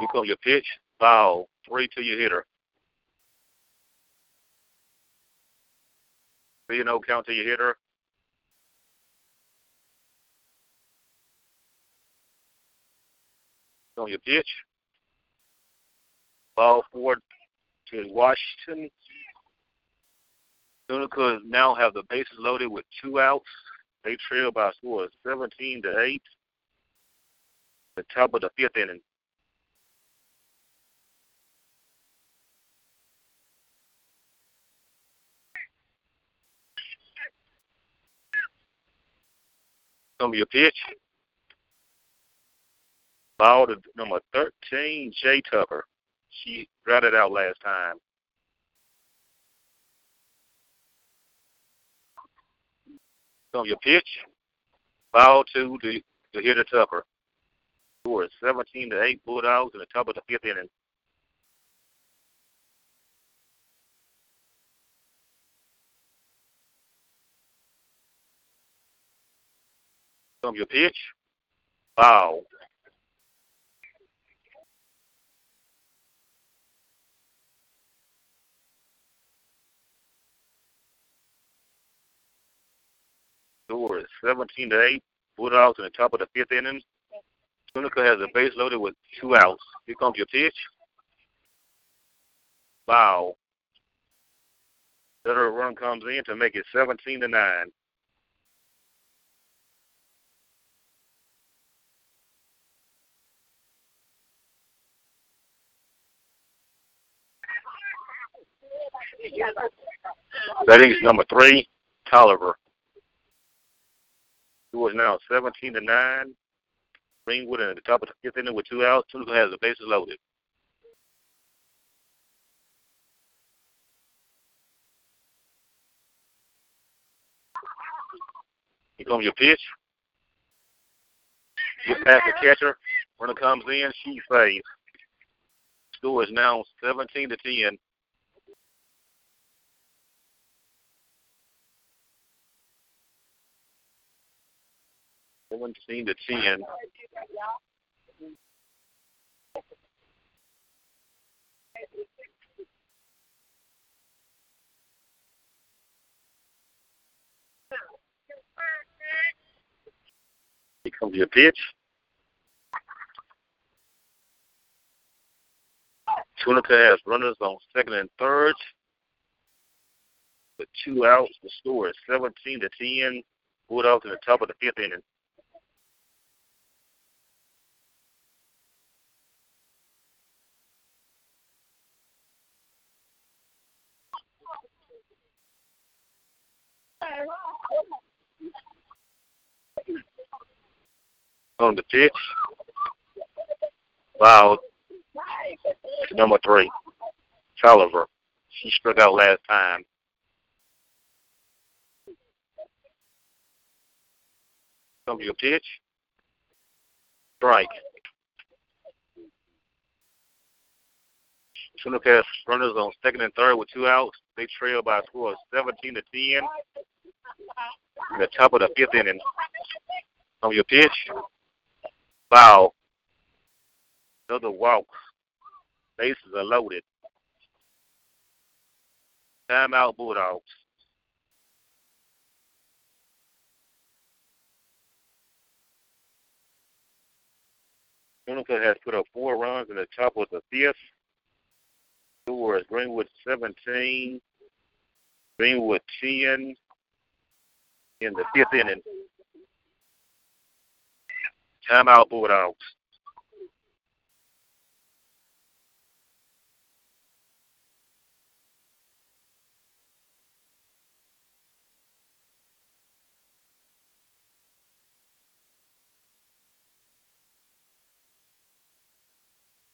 You call your pitch, foul, three to your hitter. Three and no count to your hitter. On your pitch. Ball forward to Washington. Tunica now have the bases loaded with two outs. They trail by a score of 17 to 8. The top of the fifth inning. Some of your pitch. Ball to number 13, Jay Tucker. She grounded out last time. Some of your pitch. Ball to the, the hitter Tucker. Score 17 to 8 Bulldogs in the top of the fifth inning. Of your pitch. Foul. Score is 17 to 8. Bulldogs in the top of the fifth inning. Tunica has a base loaded with two outs. Here comes your pitch. Foul. Better run comes in to make it 17 to 9. Betting is number three, Tolliver. was now 17 to 9. Greenwood at the top of the fifth inning with two outs. Tunica has the bases loaded. Here comes your pitch. Get past the catcher. Runner comes in. She saves. Score is now 17 to 10. Seventeen to ten. Here comes your pitch. Tunica has runners on second and third. With two outs, the score is 17 to 10. Bulldogs in the top of the fifth inning. On the pitch. Foul number three, Tolliver. She struck out last time. Comes your pitch. Strike. Tunica has runners on second and third with two outs. They trail by a score of 17 to 10. In the top of the fifth inning. On your pitch. Foul. Another walk. Bases are loaded. Timeout Bulldogs. Tunica has put up four runs in the top of the fifth. Is Greenwood 17, Greenwood 10 in the fifth inning. Time out, Bulldogs.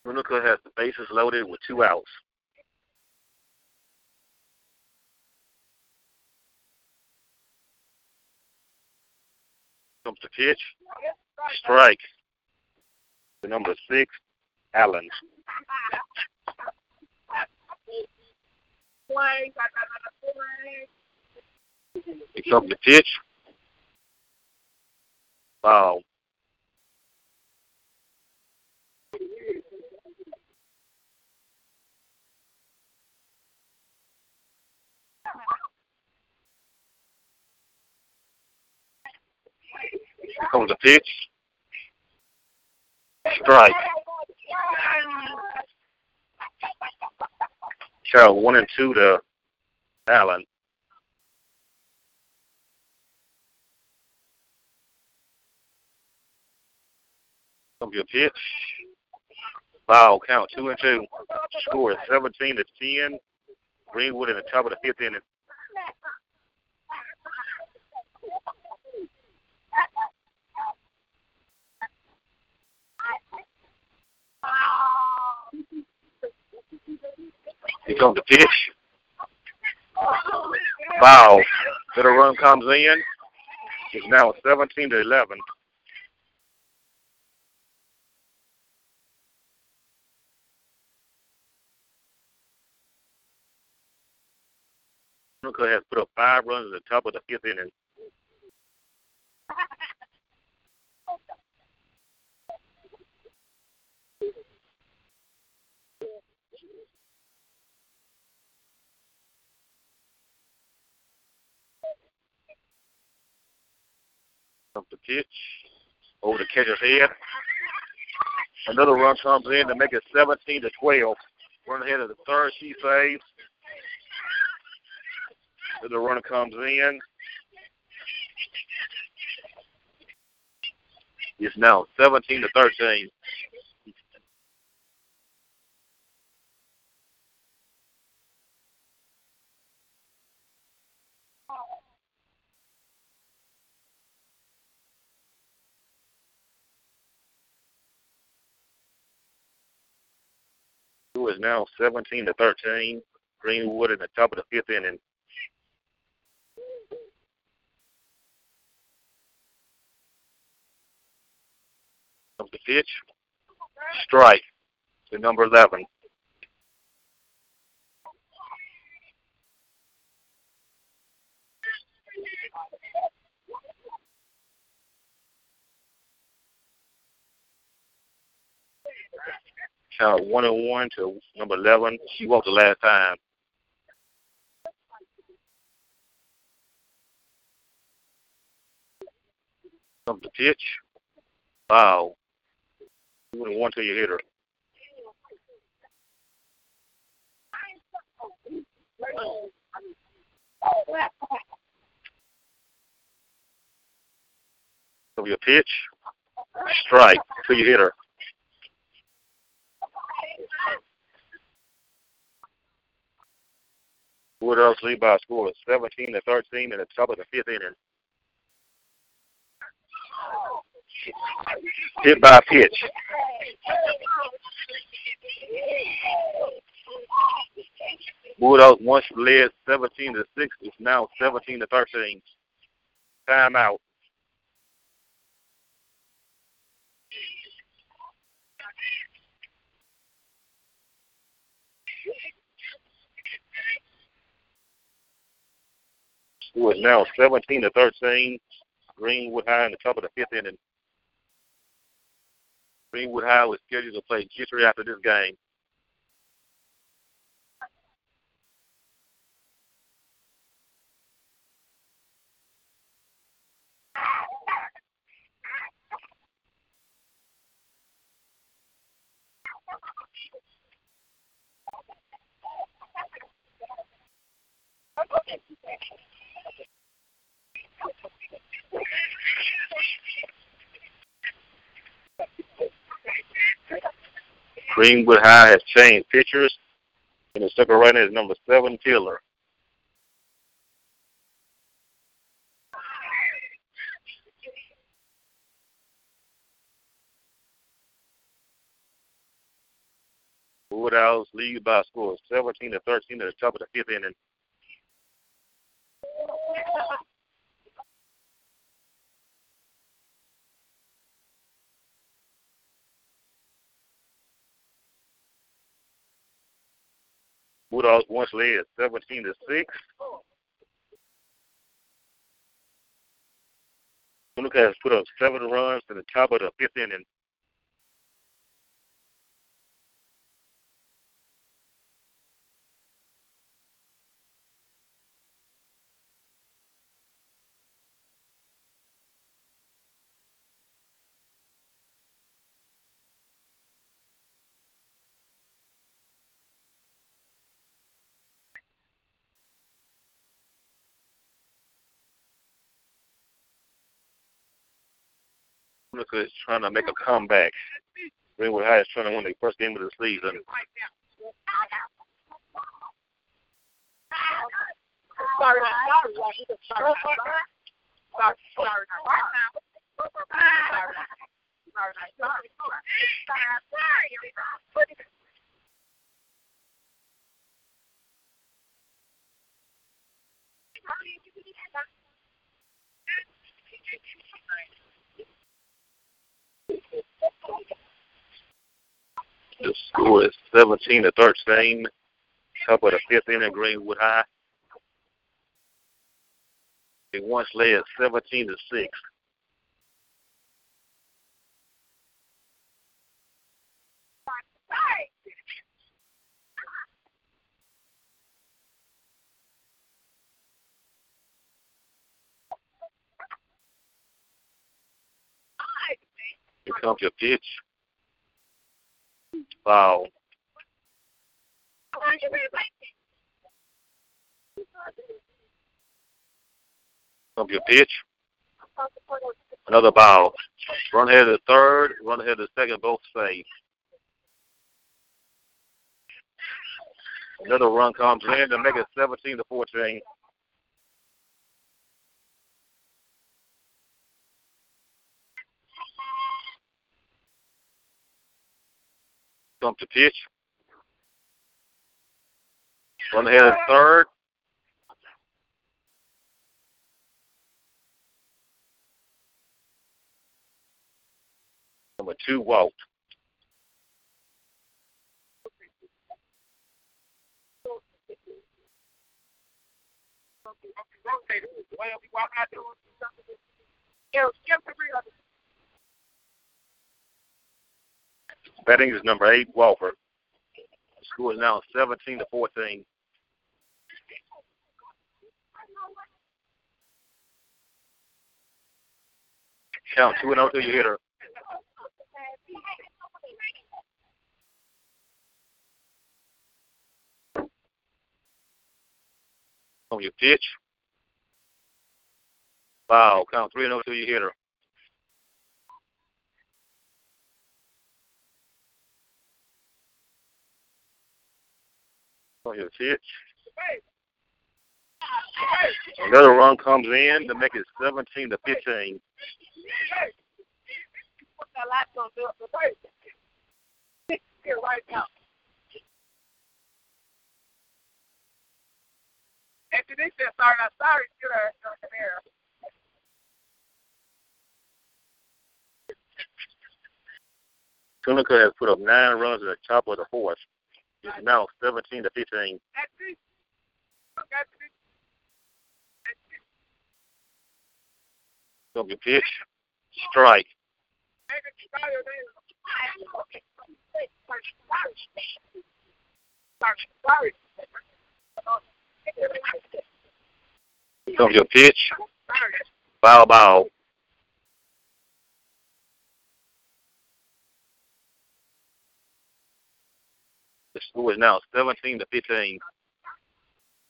Unica has the bases loaded with two outs. Comes the pitch. Strike. The number six, Allen. He comes the pitch. Foul. Here comes the pitch. Strike. Carroll one and two to Allen. Comes your pitch. Foul count two and two. Score seventeen to ten. Greenwood in the top of the fifth inning. Here comes the pitch. Foul. Little run comes in. It's now 17 to 11. Snooker has put up five runs at the top of the fifth inning. The pitch. Over the catcher's head. Another run comes in to make it 17 to 12. Run ahead of the third. She saves. The runner comes in. It's now 17 to 13. Is now 17 to 13. Greenwood in the top of the fifth inning. Comes the pitch. Strike to number 11. Count one and one to number 11. She walked the last time. Comes the pitch. Wow. Two and one to your hitter. Comes your pitch. Strike to your hitter. Woodhouse lead by a score of 17 to 13 in the top of the fifth inning. Hit by pitch. Woodhouse once led 17 to 6. It's now 17 to 13. Timeout. Score is now 17 to 13. Greenwood High in the top of the fifth inning. Greenwood High was scheduled to play Gentry after this game. Greenwood High has changed pitchers. And the second runner is number seven, Tiller. Woodhouse lead by a score of 17 to 13 at the top of the fifth inning. Woodhouse once led 17 to 6. Tunica has put up seven runs in the top of the fifth inning. Trying to make a comeback. Greenwood High is trying to win the first game of the season. The 17 to 13. Top of the fifth inning, Greenwood High. They once led 17 to 6. Here comes your pitch. Foul. Comes your pitch. Another ball. Run ahead of the third, run ahead of the second, both safe. Another run comes in to make it 17 to 14. Come to pitch. Run ahead of third. Number two, Walt. Betting is number eight, Walford. The score is now 17 to 14. Count 2 and 0 till you hit her. On your pitch. Foul. Count 3 and 0 till you hit her. on your pitch. Another run comes in to make it 17 to 15. After this, sorry, I'm sorry, you're there. Tunica has put up nine runs at the top of the fourth. It's now 17 to 15. Gonna be pitch, strike. Comes your pitch, foul ball. The score is now 17 to 15.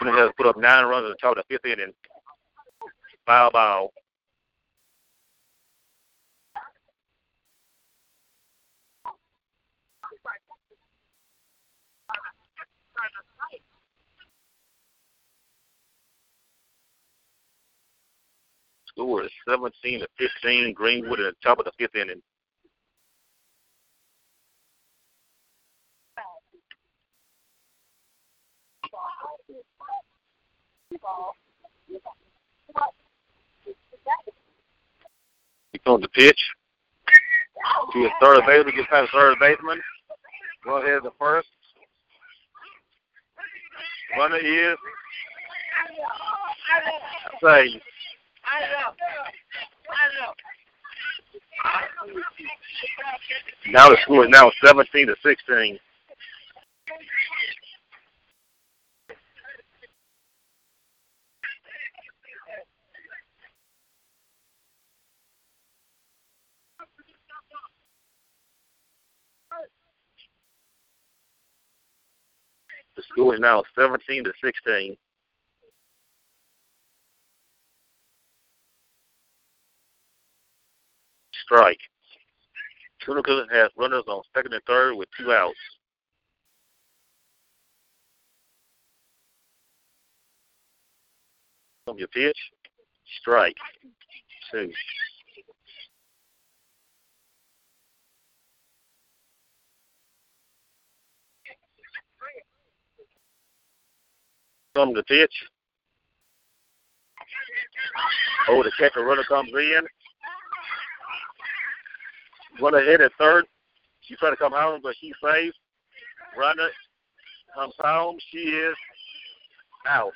Tunica has put up nine runs at the top of the fifth inning. Foul ball. score is 17 to 15. Greenwood in the top of the fifth inning. He comes the pitch. To his third baseman, gets past third baseman. Go ahead the first. Runner is. Say now the score is now 17 to 16. The score is now 17 to 16. Strike. Tunica has runners on second and third with two outs. From your pitch, strike, two. From the pitch. Oh, the catcher runner comes in. Run ahead at third. She tried to come home, but she's safe. Runner comes home. She is out.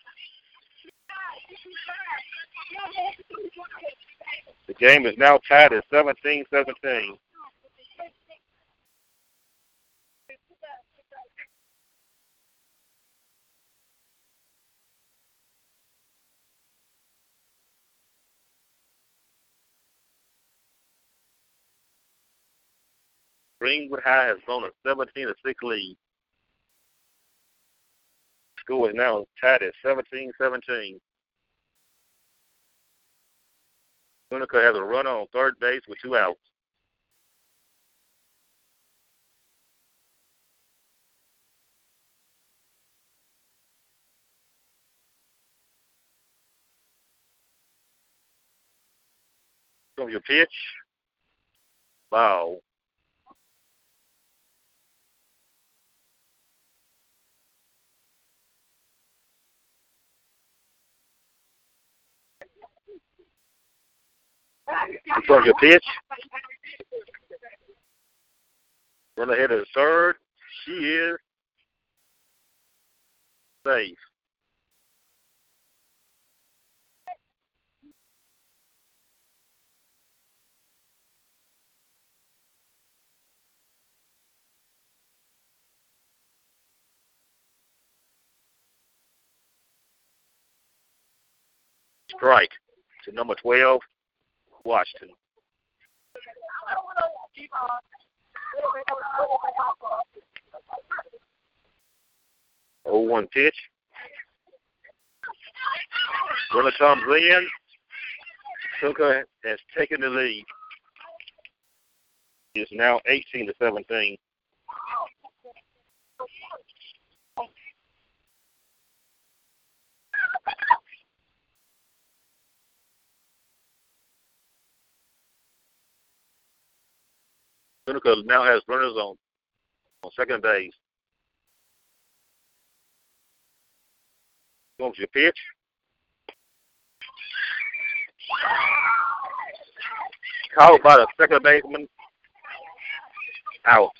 The game is now tied at 17-17. Greenwood High has blown a 17 to 6 lead. Score is now tied at 17 17. Tunica has a runner on third base with two outs. From your pitch, wow. From your pitch. Run ahead of the third. She is safe. Strike to number 12, Washington. Oh one pitch. Runner comes in. Tunica has taken the lead. It's now 18 to 17. Tunica now has runners on on second base. To your pitch. Caught by the second baseman. Out.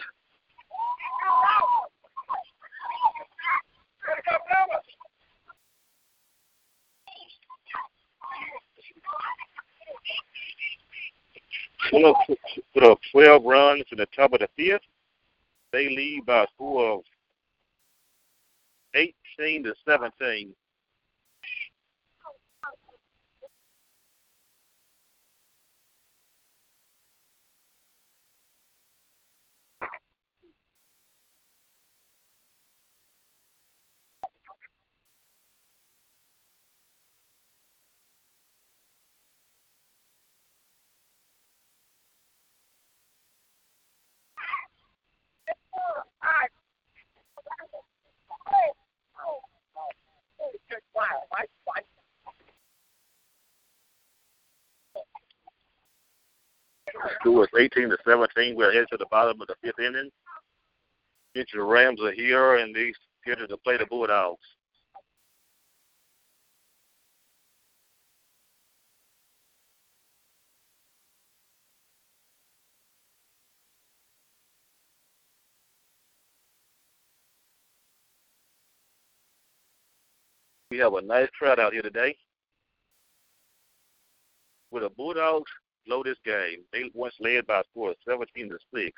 Put up 12 runs in the top of the fifth. They lead by a score of 18 to 17. score is 18 to 17. We're headed to the bottom of the fifth inning. Future Rams are here, and these here to play the Bulldogs. We have a nice crowd out here today. With the Bulldogs blow this game, they once led by a score of 17 to 6.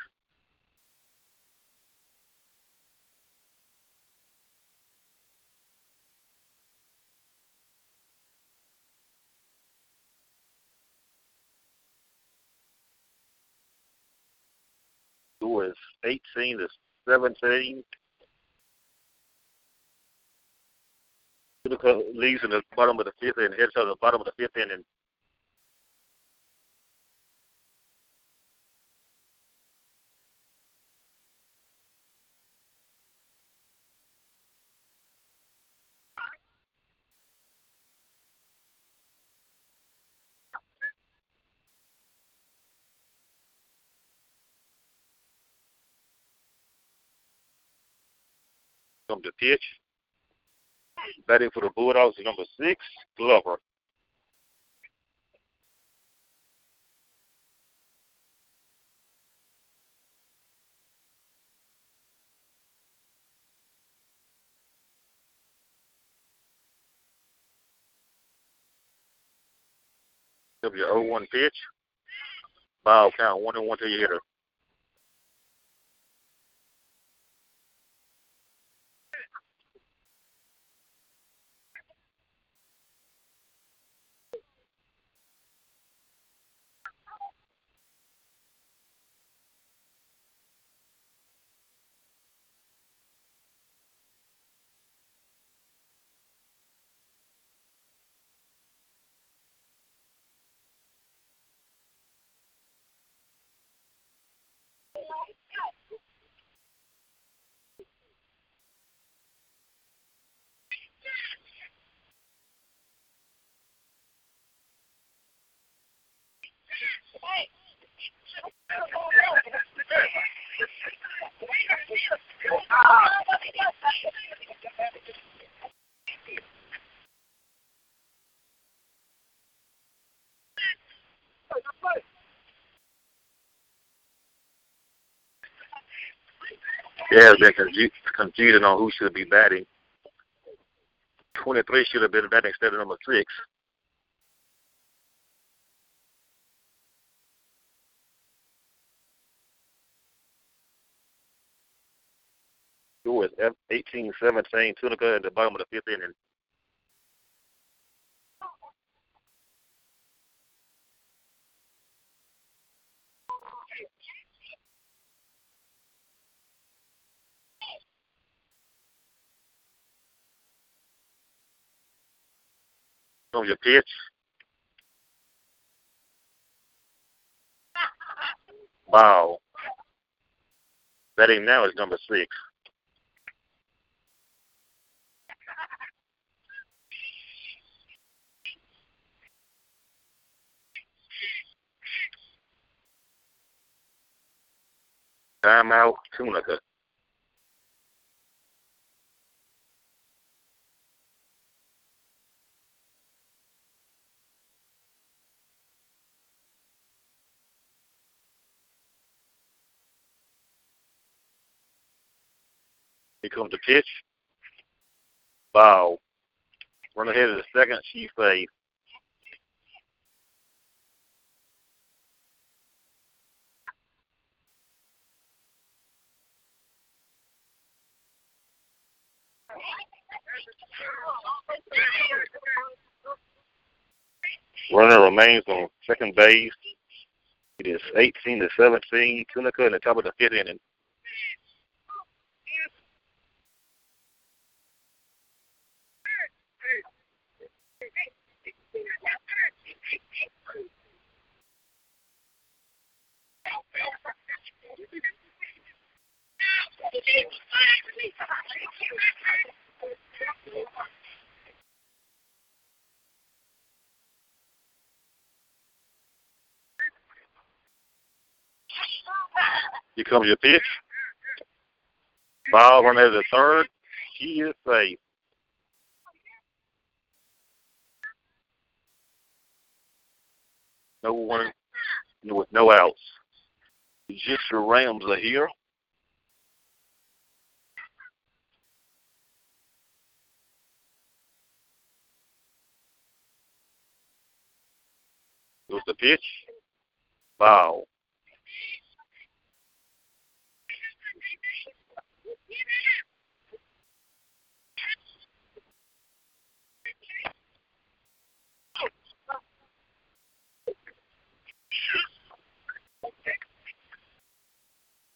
Score is 18 to 17. Tunica leads in the bottom of the fifth and heads to the bottom of the fifth inning. Come to pitch. Batting for the Bulldogs number six, Glover. W O 1 pitch. Ball count one and one to your hitter. Yeah, been confu- confusion on who should be batting. 23 should have been batting instead of number 6. Is 18-17, Tunica at the bottom of the fifth inning. on your pitch. Wow. Betting now is number six. Timeout, Tunica. Here comes the pitch. Bow. Run ahead of the second. She safe. Runner remains on second base. It is 18 to 17. Tunica in the top of the fifth inning. Here comes your pitch. Ball run over the third. She is safe. No one with no outs. Just the Rams are here. Here's the pitch. Wow.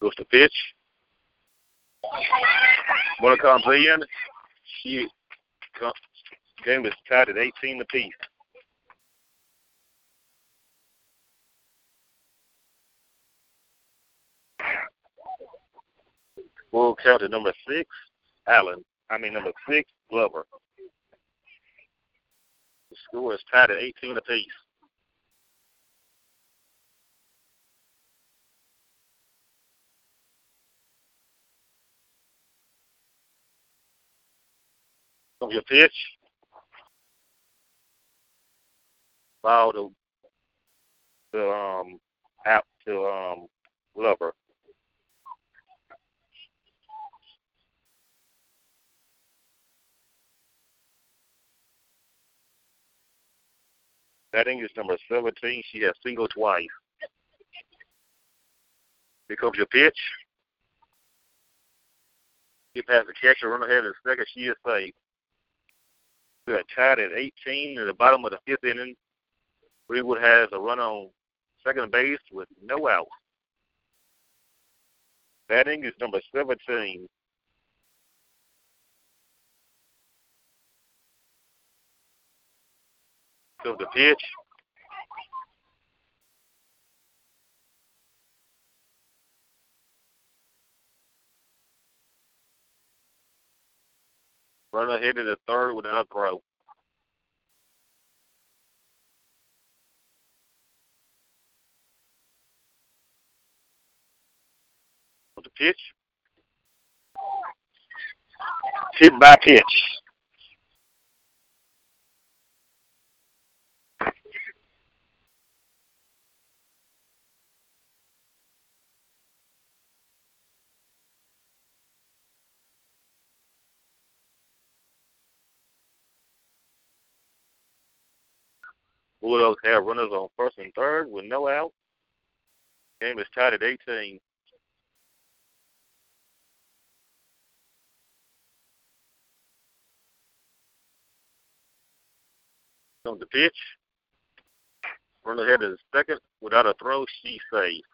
Goes to pitch. It comes in, she game is tied at 18 apiece. Full count at number six, Allen. I mean number six, Glover. The score is tied at 18 apiece. From your pitch. Foul to, to um out to um Glover. Batting is number 17. She has single twice. Here comes your pitch. Get past the catcher, run ahead in second. She is safe. We are tied at 18 at the bottom of the fifth inning. Greenwood has a run on second base with no out. Batting is number 17. So the pitch. Runner hit to the third with an throw. The pitch. Hit by pitch. Bulldogs have runners on first and third with no out. Game is tied at 18. On the pitch. Runner ahead is second. Without a throw, she safe.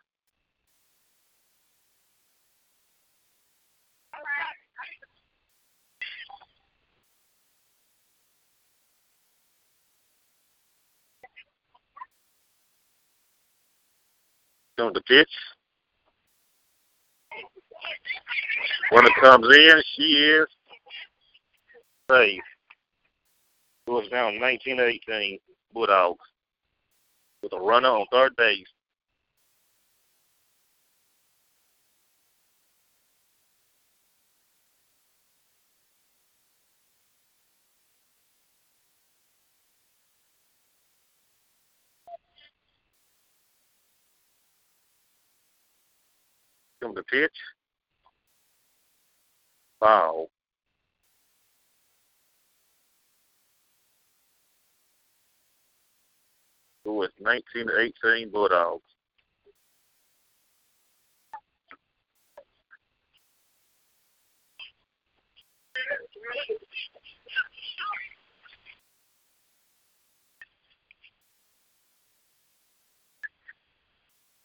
On the pitch. When it comes in, she is safe. It was down 1918 Bulldogs with a runner on third base. From the pitch. Foul. Who is 19 to 18 Bulldogs.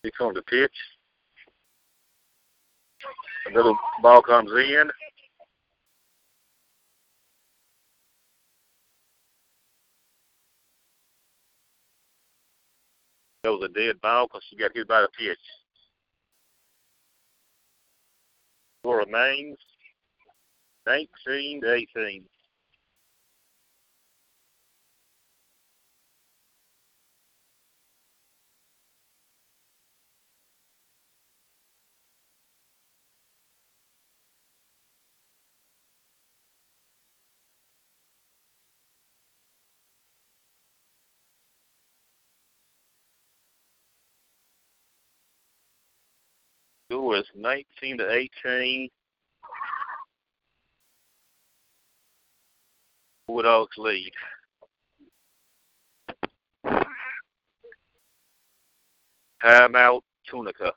He comes the pitch. Another ball comes in. That was a dead ball because she got hit by the pitch. Score remains 19 to 18. Is 19 to 18. Bulldogs lead. Timeout, Tunica.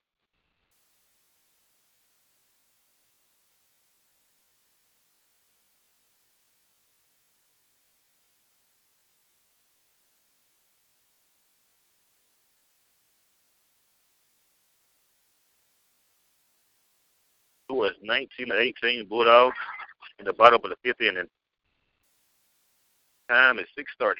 Was 19 to 18 Bulldogs in the bottom of the fifth inning. Time is 6:30.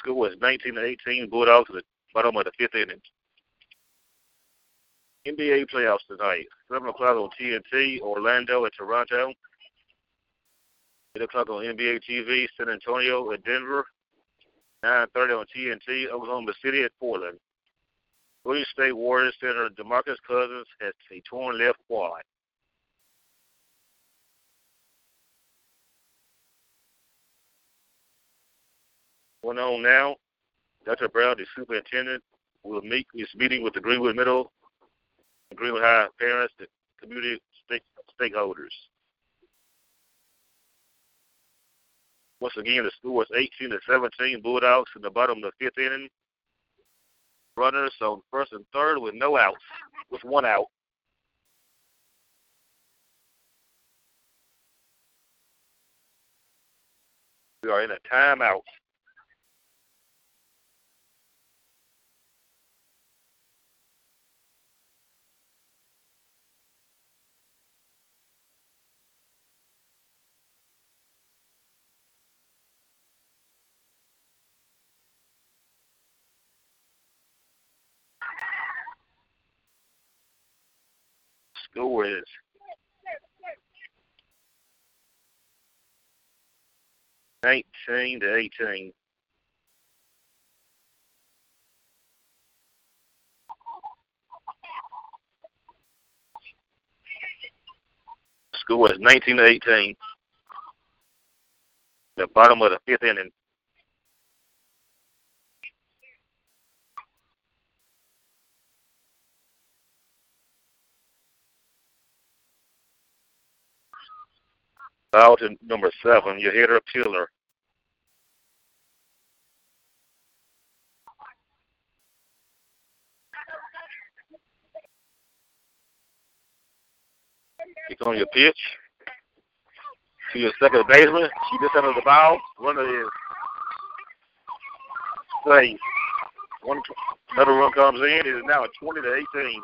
Score was 19 to 18 Bulldogs at the bottom of the fifth inning. NBA playoffs tonight. 7 o'clock on TNT, Orlando at Toronto. 8 o'clock on NBA TV, San Antonio at Denver. 9.30 on TNT, Oklahoma City at Portland. Golden State Warriors center DeMarcus Cousins has a torn left quad. Going on now, Dr. Brown, the superintendent, will meet is meeting with the Greenwood Middle, Greenwood High parents, the community stake, stakeholders. Once again, the score is 18 to 17 Bulldogs in the bottom of the fifth inning. Runners on first and third with no outs, with one out. We are in a timeout. Score is nineteen to eighteen. Score is nineteen to eighteen. The bottom of the fifth inning. Out in number seven, your hitter Tiller. Kick on your pitch. To your second baseman. She just under the ball. Runner is safe. One another run comes in. It is now a twenty to eighteen.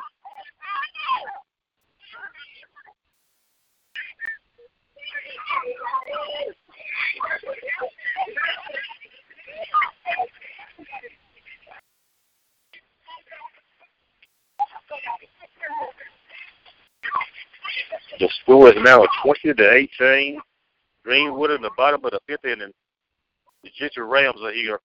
The score is now 20 to 18. Greenwood in the bottom of the fifth inning. The Ginger Rams are here.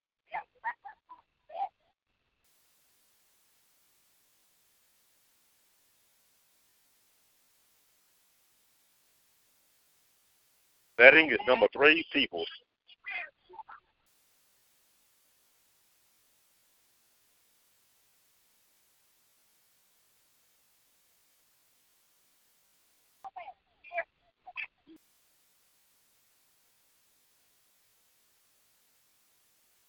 Betting is number three, Peoples.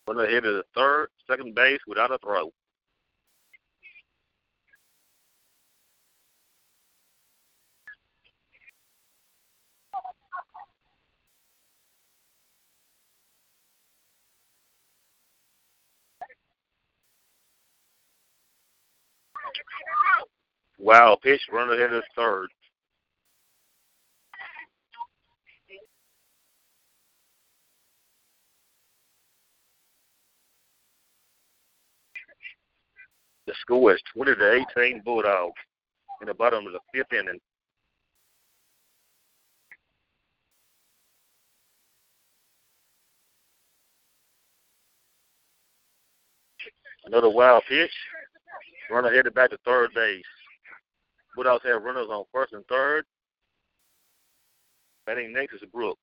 Runner hit to the third, second base without a throw. Wow, pitch, runner hit to third. The score is 20 to 18 Bulldogs in the bottom of the fifth inning. Another wild pitch. Runner headed back to third base. Bulldogs have runners on first and third. Batting next is Brooks.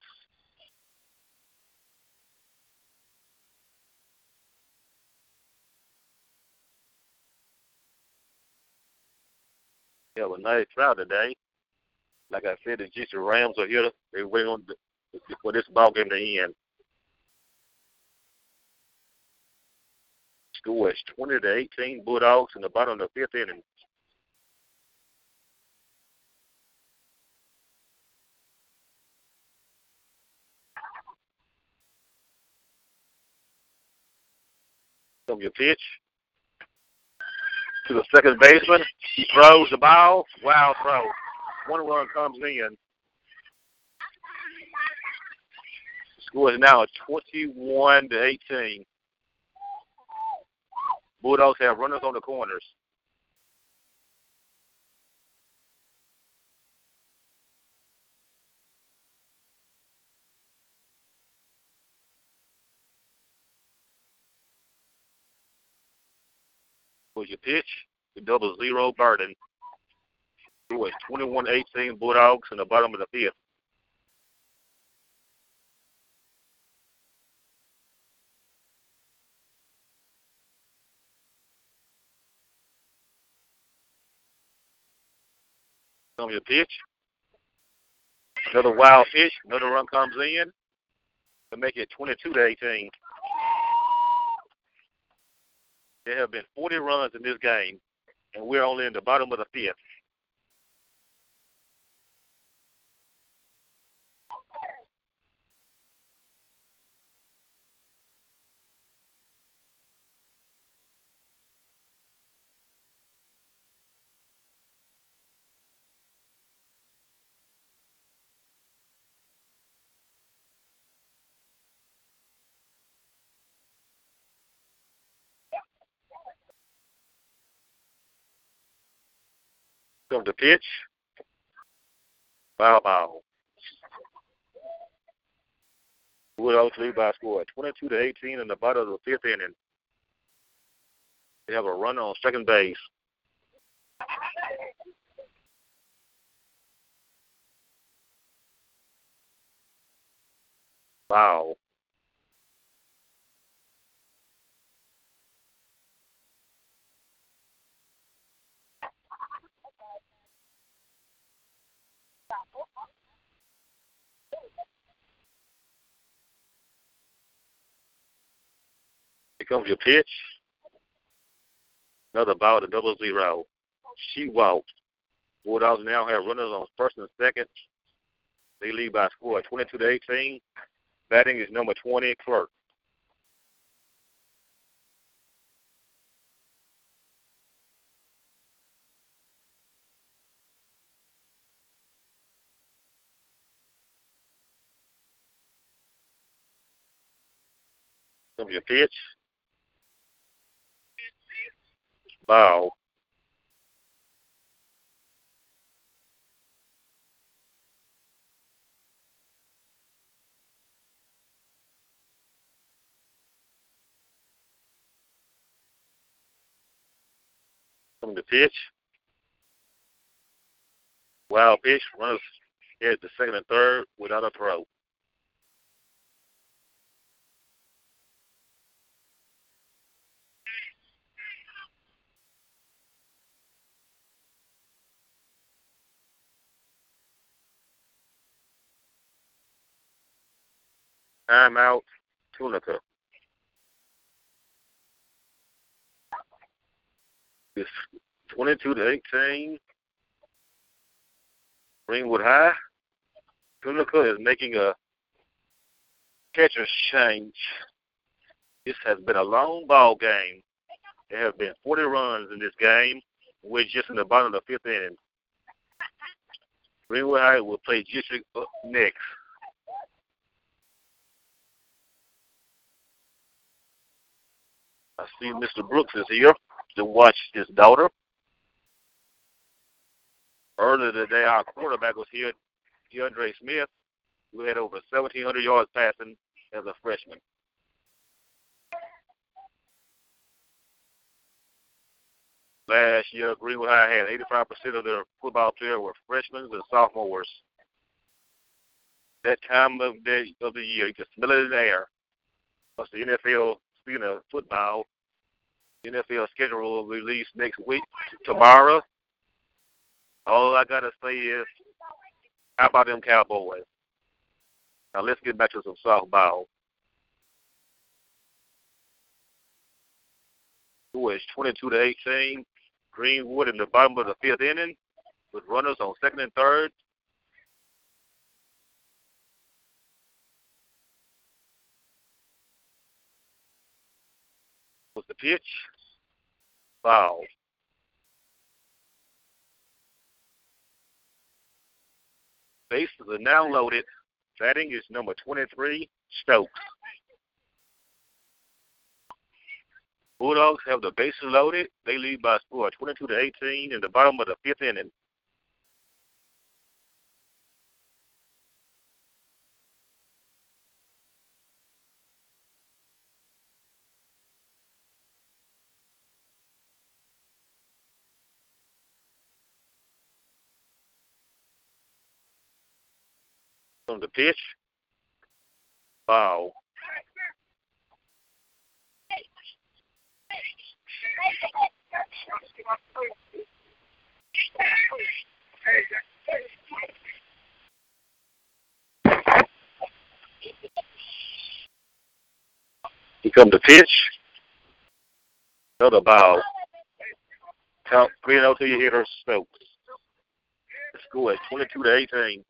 Have a nice crowd today. Like I said, the G.C. Rams are here. They're waiting on the, for this ball game to end. Score is 20 to 18 Bulldogs in the bottom of the fifth inning. From your pitch to the second baseman. He throws the ball. Wow throw. One run comes in. Score is now 21 to 18. Bulldogs have runners on the corners. Was your pitch? The double zero burden. It was 21-18 Bulldogs in the bottom of the fifth. Come your pitch. Another wild pitch. Another run comes in to make it 22 to 18. There have been 40 runs in this game, and we're only in the bottom of the fifth. Comes the pitch. Foul ball. Bulldogs lead by a score of 22 to 18 in the bottom of the fifth inning. They have a run on second base. Wow. Here comes your pitch. Another ball to double zero. She walked. Bulldogs now have runners on first and second. They lead by a score of 22 to 18. Batting is number 20, Clerk. Comes your pitch. Bow. Coming to pitch. Wild pitch. Runners head to second and third without a throw. Timeout, Tunica. It's 22 to 18. Greenwood High. Tunica is making a catcher's change. This has been a long ball game. There have been 40 runs in this game. We're just in the bottom of the fifth inning. Greenwood High will play district uh, next. I see Mr. Brooks is here to watch his daughter. Earlier today, our quarterback was here, DeAndre Smith, who had over 1,700 yards passing as a freshman. Last year, Greenwood High had 85% of their football players were freshmen and sophomores. That time of the of the year, you can smell it in the air. Plus, the NFL, speaking of football, NFL schedule will release next week tomorrow. All I gotta say is How about them Cowboys? Now let's get back to some softball. Who is 22 to 18? Greenwood in the bottom of the fifth inning with runners on second and third. The pitch? Foul. Bases are now loaded. Batting is number 23, Stokes. Bulldogs have the bases loaded. They lead by a score of 22 to 18 in the bottom of the fifth inning. Pitch, foul. He come to pitch. Another ball. Count 3 and 0 to your hitter, Stokes. The score is 22 to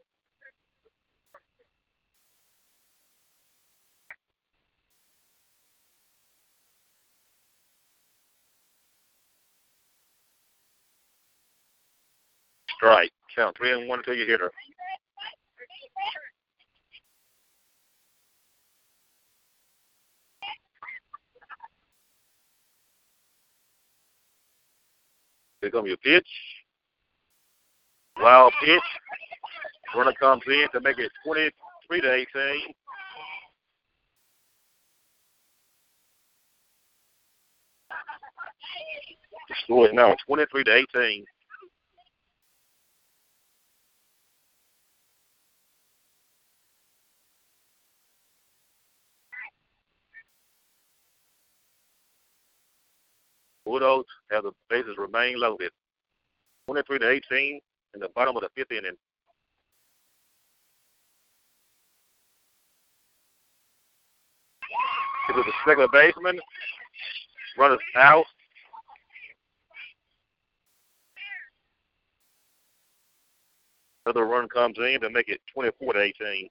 18. Strike. Count 3 and 1 until to your hitter. Here come your pitch. Wild pitch. Runner comes in to make it 23 to 18. The score is now 23 to 18. Bulldogs have the bases remain loaded. 23 to 18 in the bottom of the fifth inning. It was the second baseman. Runners out. Another run comes in to make it 24 to 18.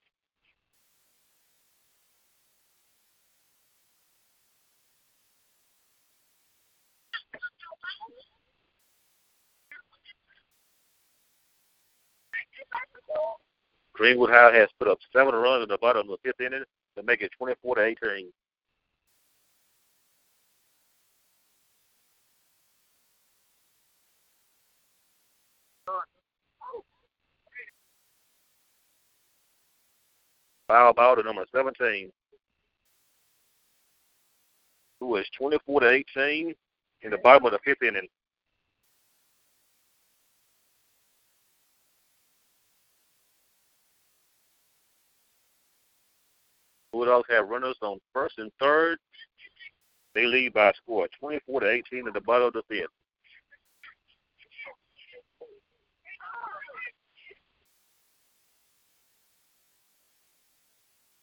Greenwood High has put up seven runs in the bottom of the fifth inning to make it 24 to 18. Foul ball to number 17, who is 24 to 18 in the bottom of the fifth inning. Bulldogs have runners on first and third. They lead by a score of 24 to 18 at the bottom of the fifth.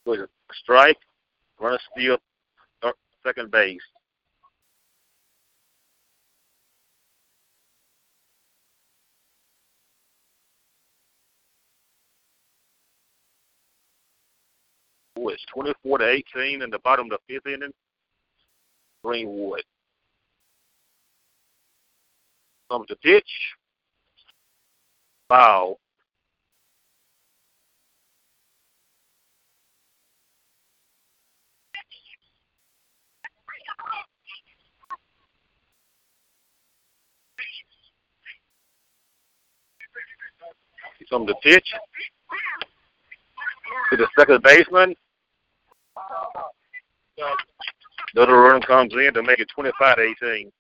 With a strike, runner steal, second base. It's 24 to 18 in the bottom of the fifth inning. Greenwood. Comes to pitch. Foul. He's on the pitch to the second baseman. Another run comes in to make it 25 to 18.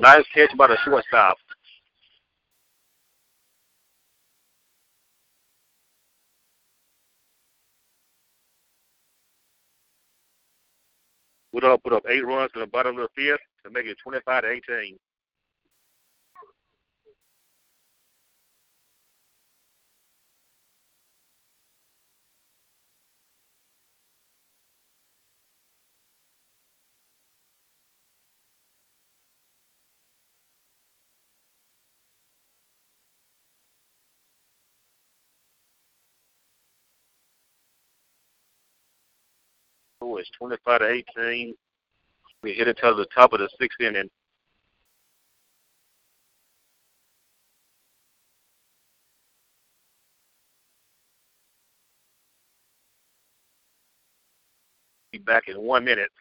Nice catch by the shortstop. Eight runs in the bottom of the fifth to make it 25 to 18. score is 25 to 18. We hit it to the top of the sixth inning. Be back in one minute.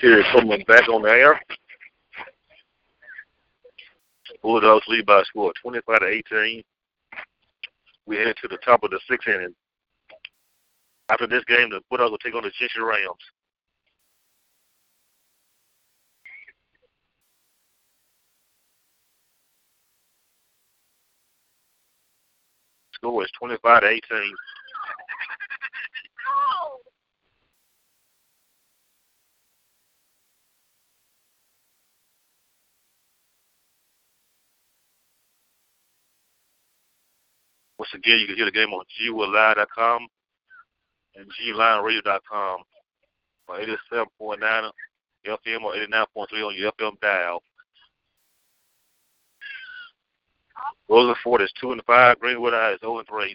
Terry Coleman back on the air. Bulldogs lead by a score 25 to 18. We head to the top of the sixth inning. After this game, the Bulldogs will take on the Cheshire Rams. Score is 25 to 18. Once again, you can hear the game on gwlive.com and glineradio.com on 87.9 FM or 89.3 on your FM dial. Rosa Fort is 2 and 5. Greenwood High is 0 and 3.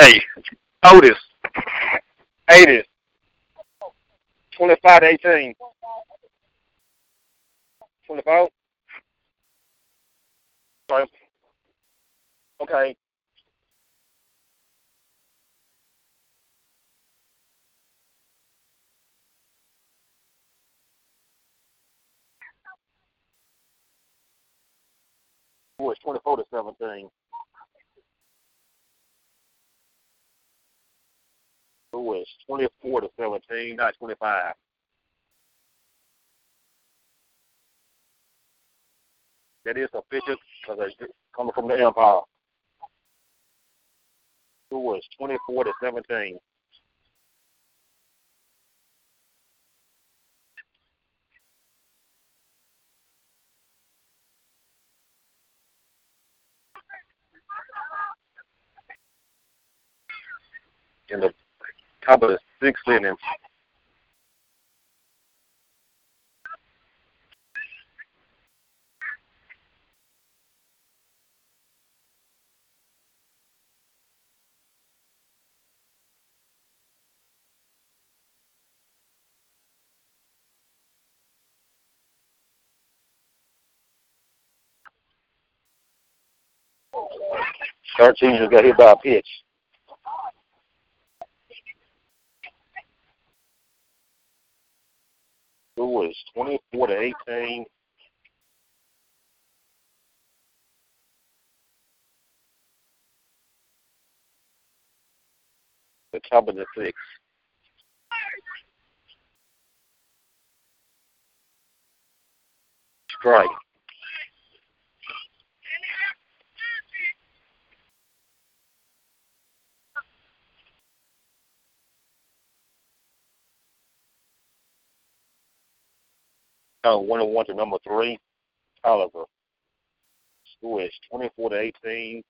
Hey, Otis. Otis. 25 to 18. 24? Sorry. Okay. Boy, it's 24 to 17. Who is 24 to 17, not 25. That is official because it's coming from the Empire. Who was 24 to 17. In the how about six innings? Thirteen just got hit by a pitch. 24 to 18. The top of the six. Strike. Count one and one to number three, Oliver. Score is 24 to 18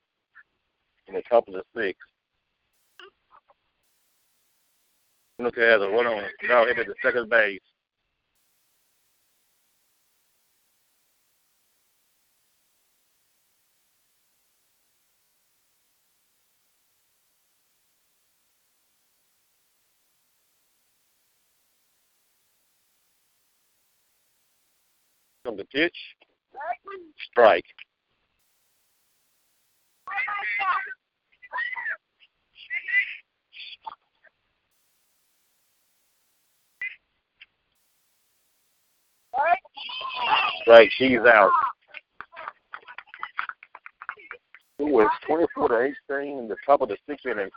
in the top of six. Look at the one on now hit at the second base. The pitch, strike. Strike, she's out. It was 24 to 18 in the top of the sixth inning.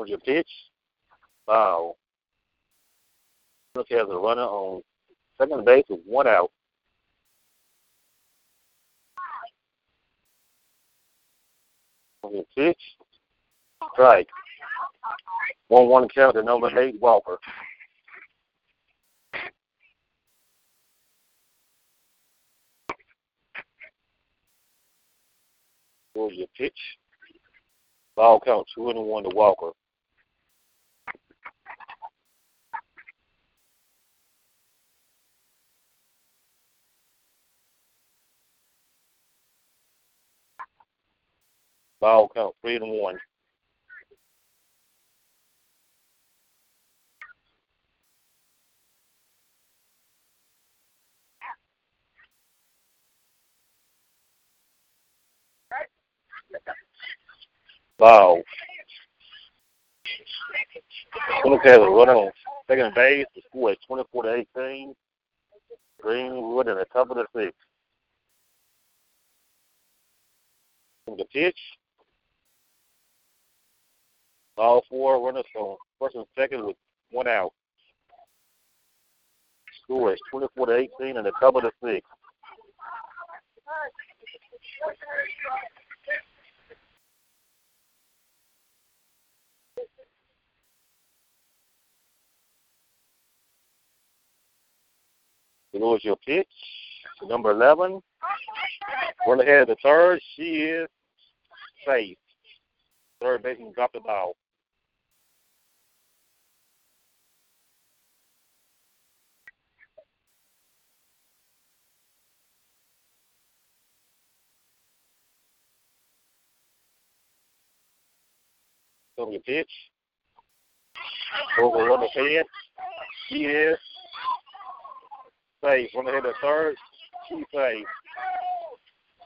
On your pitch, wow. Look has a runner on second base with one out. On your pitch, strike. One one count to number eight Walker. Your pitch. Ball count two and one to Walker. Ball count three and one. Wow. A runner on second base. The score is 24 to 18. Greenwood in the top of the sixth. From the pitch. All four runners on first and second with one out. Score is 24 to 18 and the top of six. Below is your pitch. Number 11. Run ahead of the third. She is safe. Third baseman dropped the ball. From your pitch. Over run ahead. She is safe. Run ahead of third. She safe.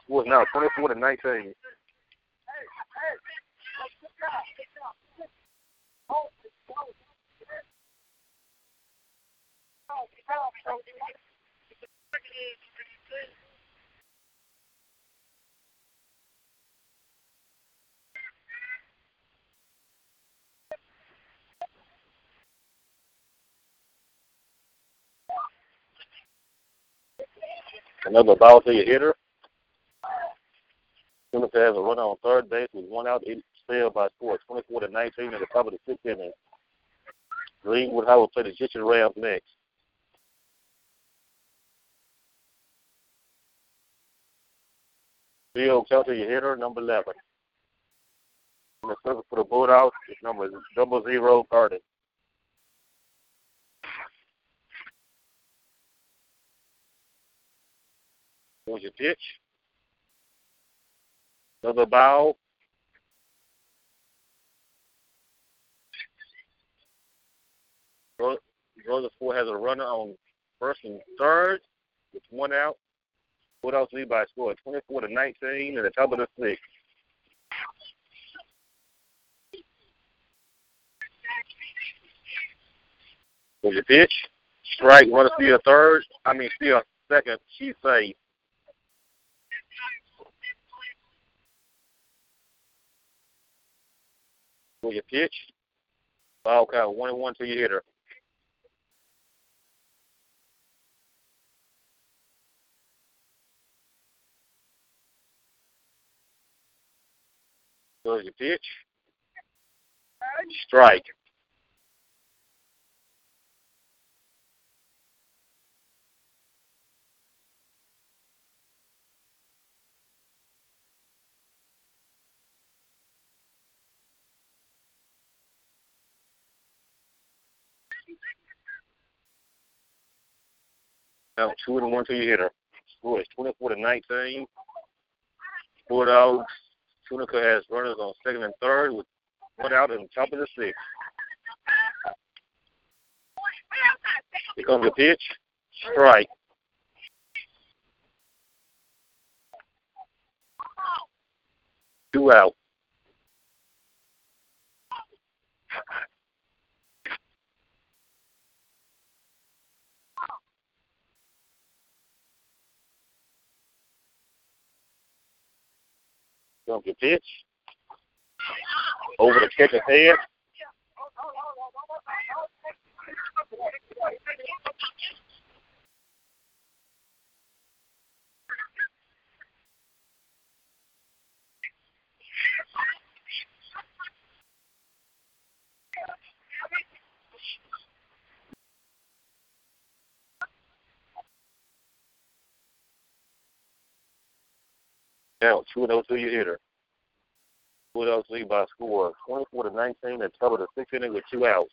Was now 24 to 19. Another ball to your hitter. Timothy has a run on third base with one out, eight sailed by score 24 to 19 at the top of the sixth inning. Greenwood Howard play the Jitchin Rams next. Bill Kelter, your hitter, number 11. And the put for the Bulldogs is number, double zero, 30. was your pitch. Another bow. Rosa Fort has a runner on first and third with one out. What else lead by a score? 24 to 19 and the top of the sixth. Was your pitch? Strike, runner steal third. I mean, steal second. She safe. Was your pitch? Ball count one and one to your hitter. Was your pitch? Strike. Now two and one to your hitter. Score is 24 to 19. Bulldogs. Tunica has runners on second and third with one out in the top of the sixth. Here comes the pitch. Strike. Two out. The pitch. Over the catcher's head. Now, 2 0 to your hitter. Bulldogs lead oh by a score of 24 to 19 at top of the sixth inning with two outs.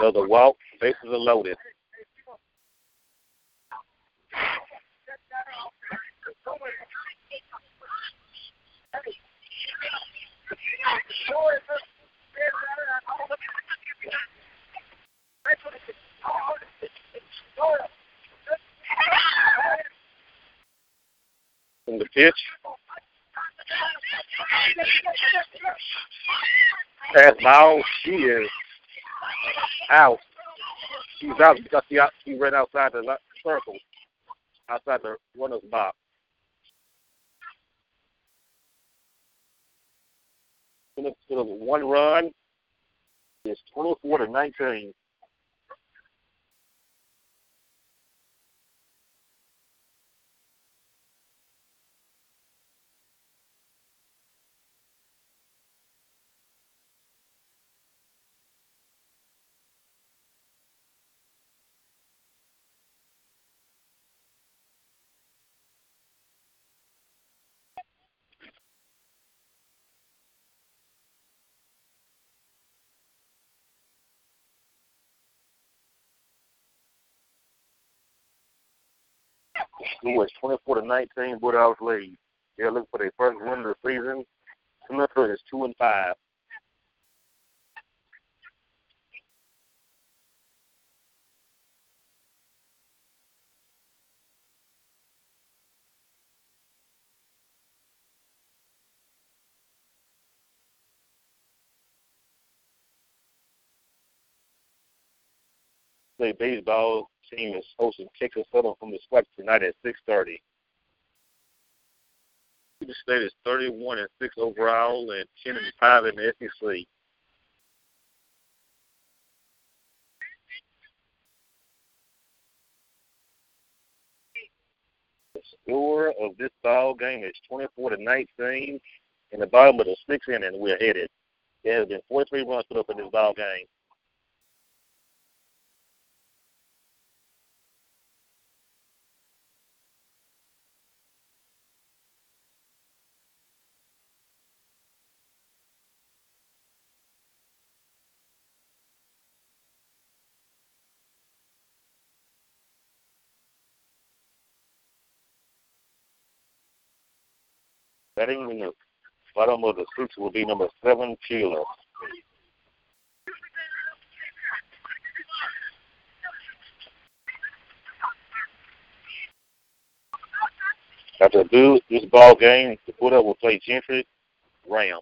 Another walk. Bases are loaded. From the pitch. Pass ball. She is out. She's out because she, out, ran outside the circle, outside the runner's box. One run is 24 to 19. Score is 24 to 19. Bulldogs lead. They're looking for their first win of the season. Smithfield is two and five. Play baseball team is hosting Texas Southern from the SWAC tonight at 6:30. The state is 31 and 6 overall and 10 and 5 in the SEC. The score of this ball game is 24 to 19. In the bottom of the sixth inning, we're headed. There has been 43 runs put up in this ball game. Batting in the bottom of the six will be number seven, Taylor. After this ball game, the up will play Gentry Ram.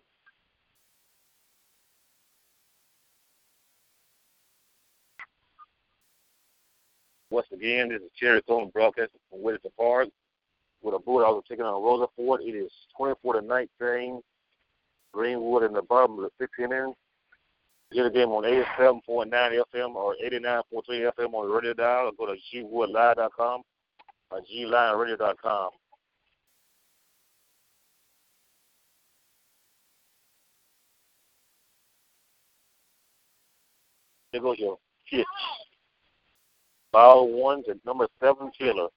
Once again, this is Cherry Coleman broadcasting from Whittington Park with a Bulldogs taking on Rutherford. It is 24 to 19. Greenwood in the bottom of the sixth inning. Get a game on 87.9 FM or 89.3 FM on the radio dial or go to gwoodlive.com or glineradio.com. There goes your pitch. Ball one to number seven, Taylor.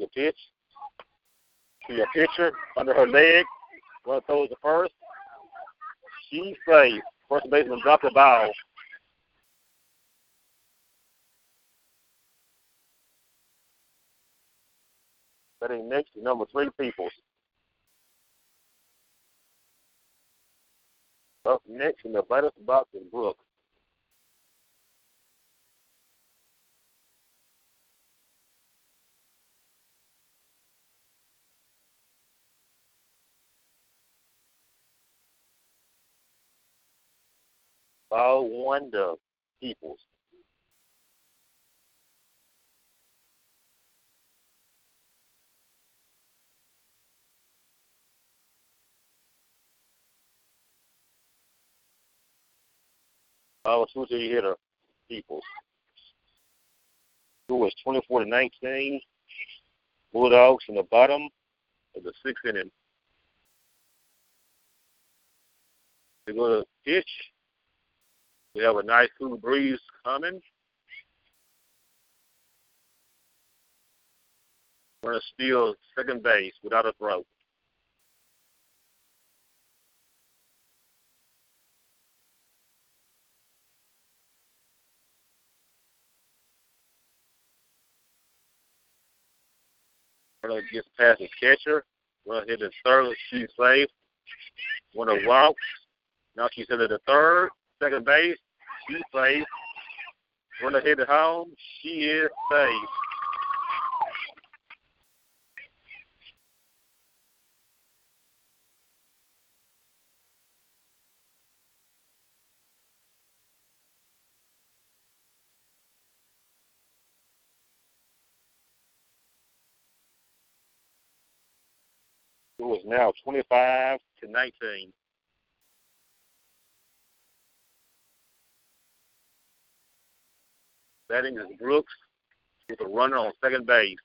Your pitch. To your pitcher under her leg. One throws the first. She safe. First baseman dropped the ball. Betting next to number three Peoples. Up next in the batters box is Brooks. One to Peoples. Ball two to hitter Peoples. Who was 24 to 19. Bulldogs in the bottom of the sixth inning. They go to pitch. We have a nice cool breeze coming. We're going to steal second base without a throw. Runner gets past the catcher. Runner hit the third. She's safe. Runner walks. Now she's hit the third. Second base. She's safe. Runner it home. She is safe. It is now 25 to 19. Batting is Brooks with a runner on second base.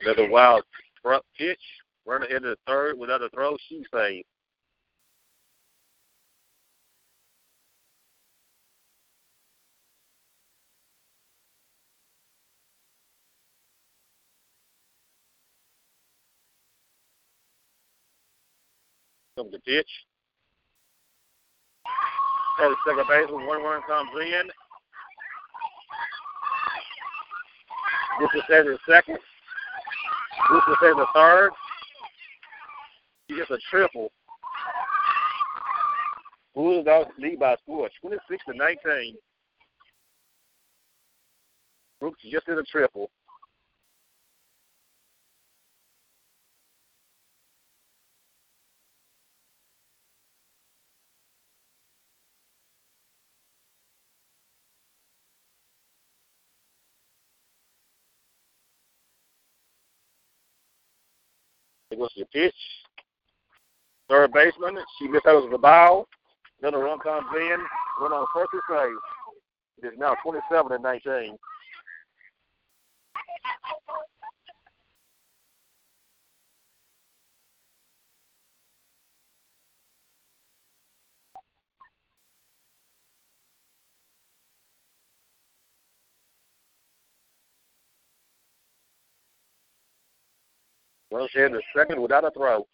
Another wild front pitch. Runner into the third without a throw. She saved. Comes the pitch. At second baseman, one run comes in. This is the second. This is the third. He gets a triple. Bulldogs lead by a score 26 to 19. Brooks just did a triple. Goes the pitch. Third baseman, she missed out of the ball. Then a run comes in. Run on first and save. It is now 27 and 19. Runners in the second without a throw.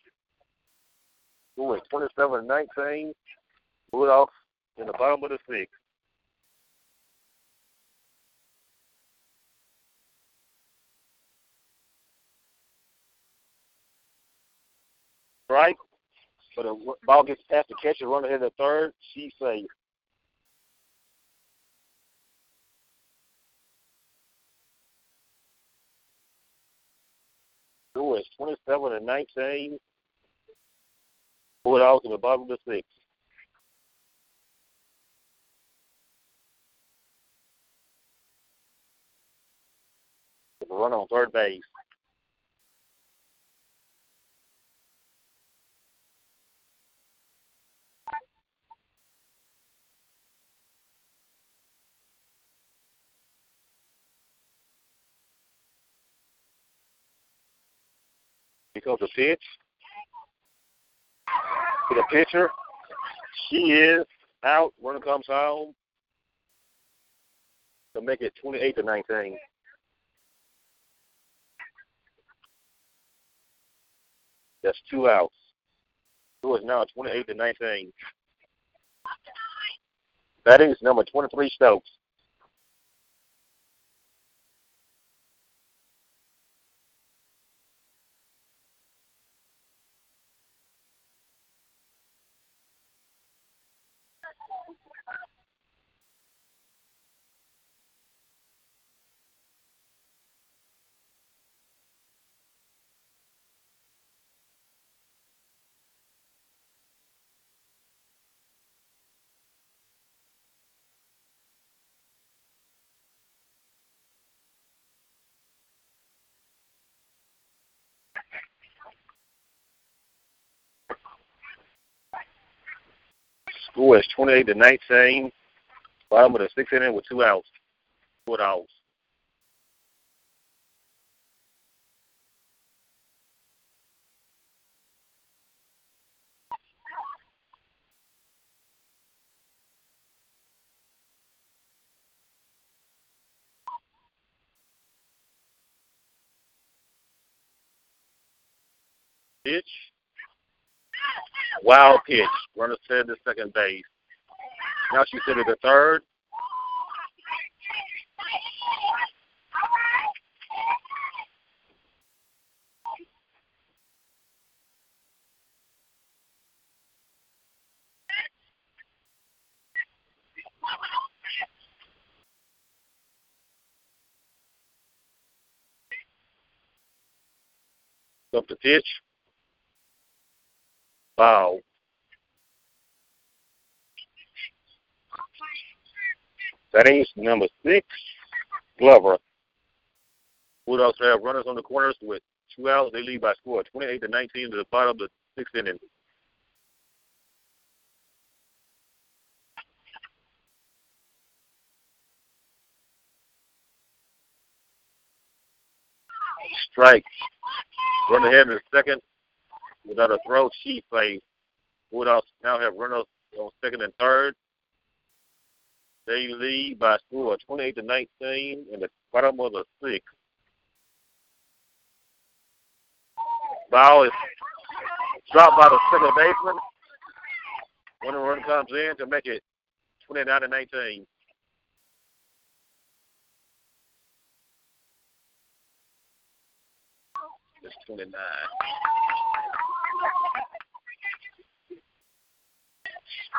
Score is 27-19. Bulldogs in the bottom of the sixth. Strike. But uh, the ball gets past the catcher, runner in the third. She's safe. Score is 27 and 19. Bulldogs in the bottom of the sixth. Run on third base. Because the pitch. To the pitcher. She is out. Runner comes home to make it 28 to 19. That's two outs. Two is now 28 to 19. Batting is number 23, Stokes. Score is 28 to 19. Bottom of the sixth inning with two outs. Two outs. Pitch. Wild pitch. Runner said the second base. Now she's to the third. Up the pitch. Wow. That is number six, Glover. Bulldogs have runners on the corners with two outs. They lead by score 28 to 19 to the bottom of the sixth inning. Strike. Run ahead in the second without a throw. She plays. Bulldogs now have runners on second and third. They lead by score of 28 to 19 in the bottom of the sixth. Ball is dropped by the second baseman. One run comes in to make it 29 to 19. It's 29.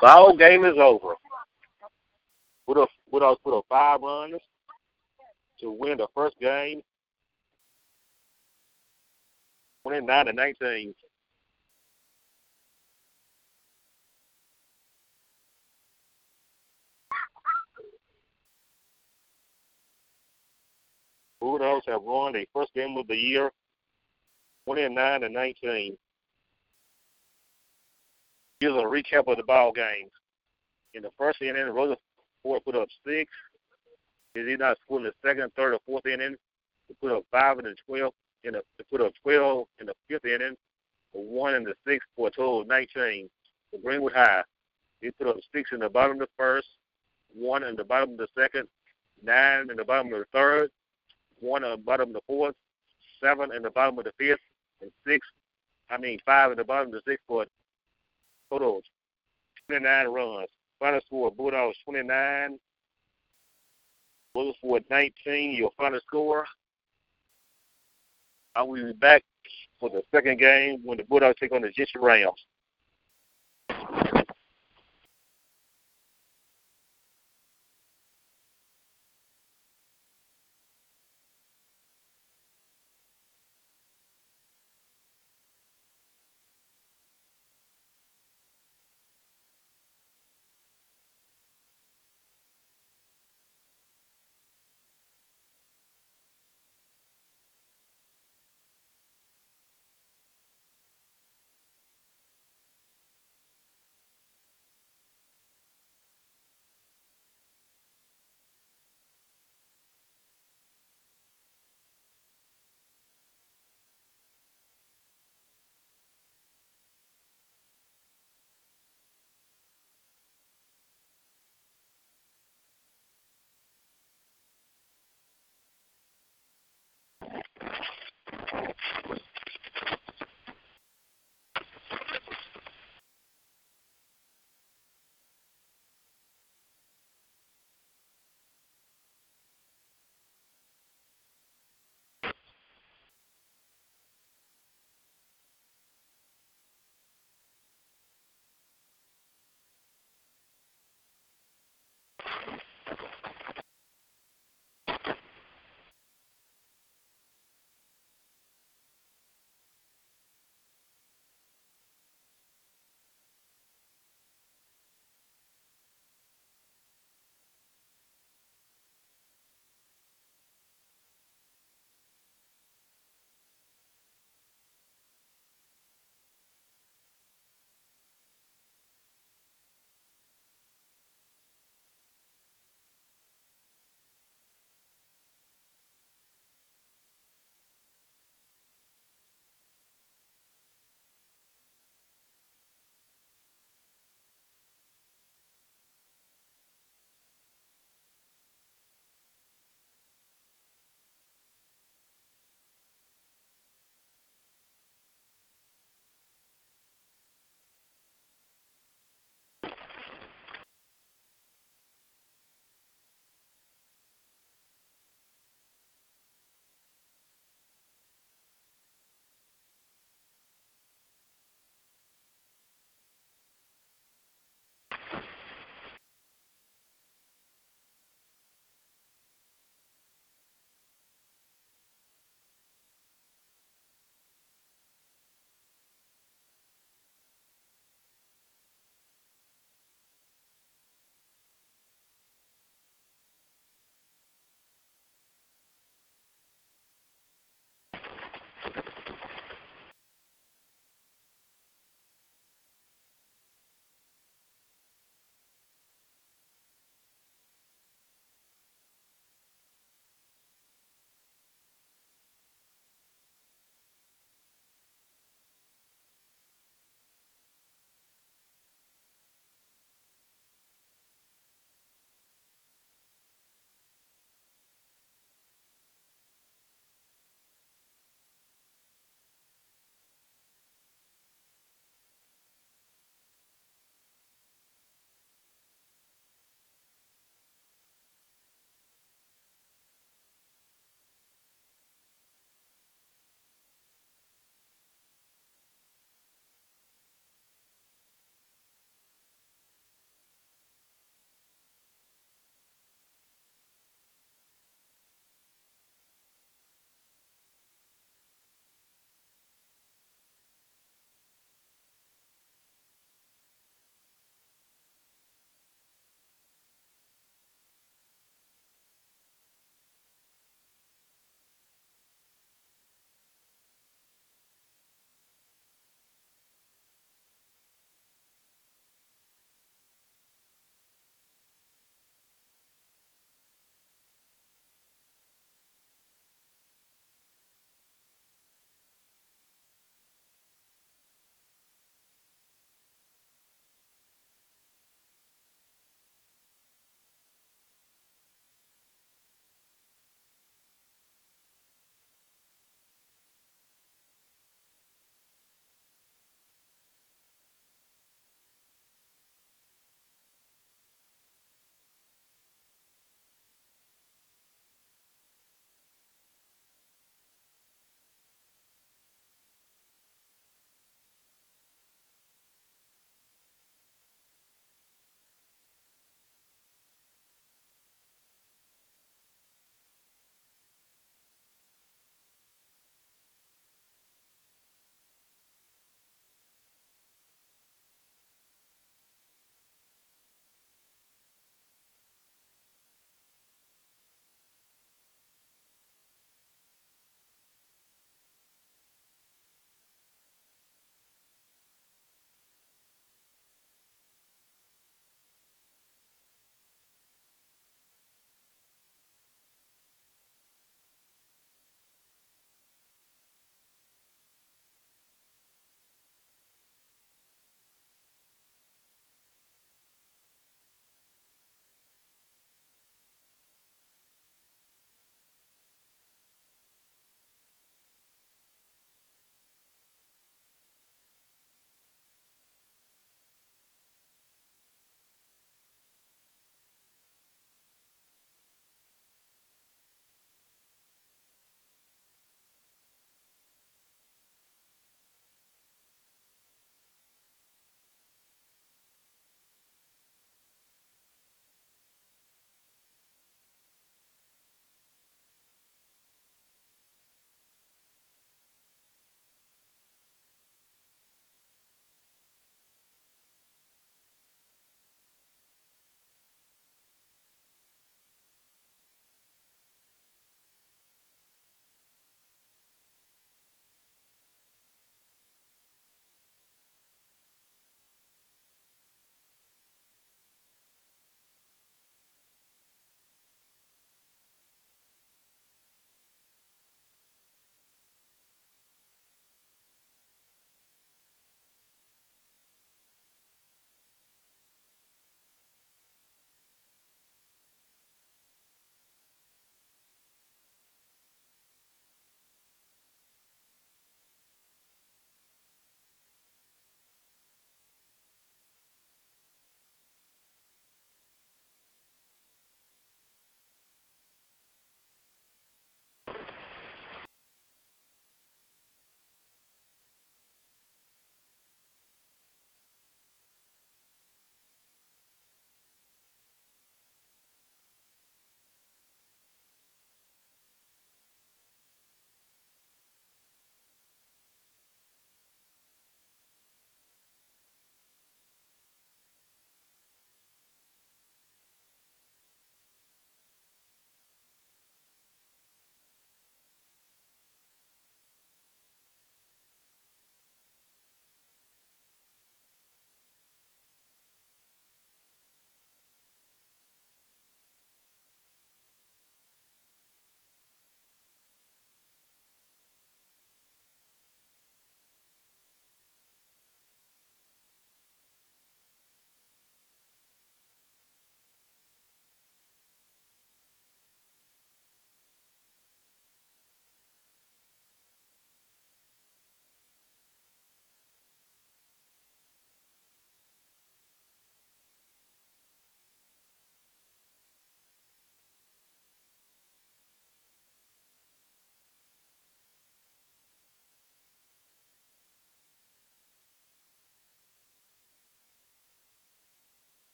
Ball game is over. Put up, put up, put up five runs to win the first game, twenty-nine to nineteen. Bulldogs have won their first game of the year, twenty-nine to nineteen. Here's a recap of the ball game. In the first inning, Rutherford put up six. He not score in the second, third, or fourth inning. He put up five in the twelfth. In the to put up twelve in the fifth inning, one in the sixth for a total of nineteen. For Greenwood High, he put up six in the bottom of the first, one in the bottom of the second, nine in the bottom of the third, one in the bottom of the fourth, seven in the bottom of the fifth, and six. I mean five at the bottom of the six for total 29 runs. Final score Bulldogs 29, Williamsport 19. Your final score. I will be back for the second game when the Bulldogs take on the Gentry Rams.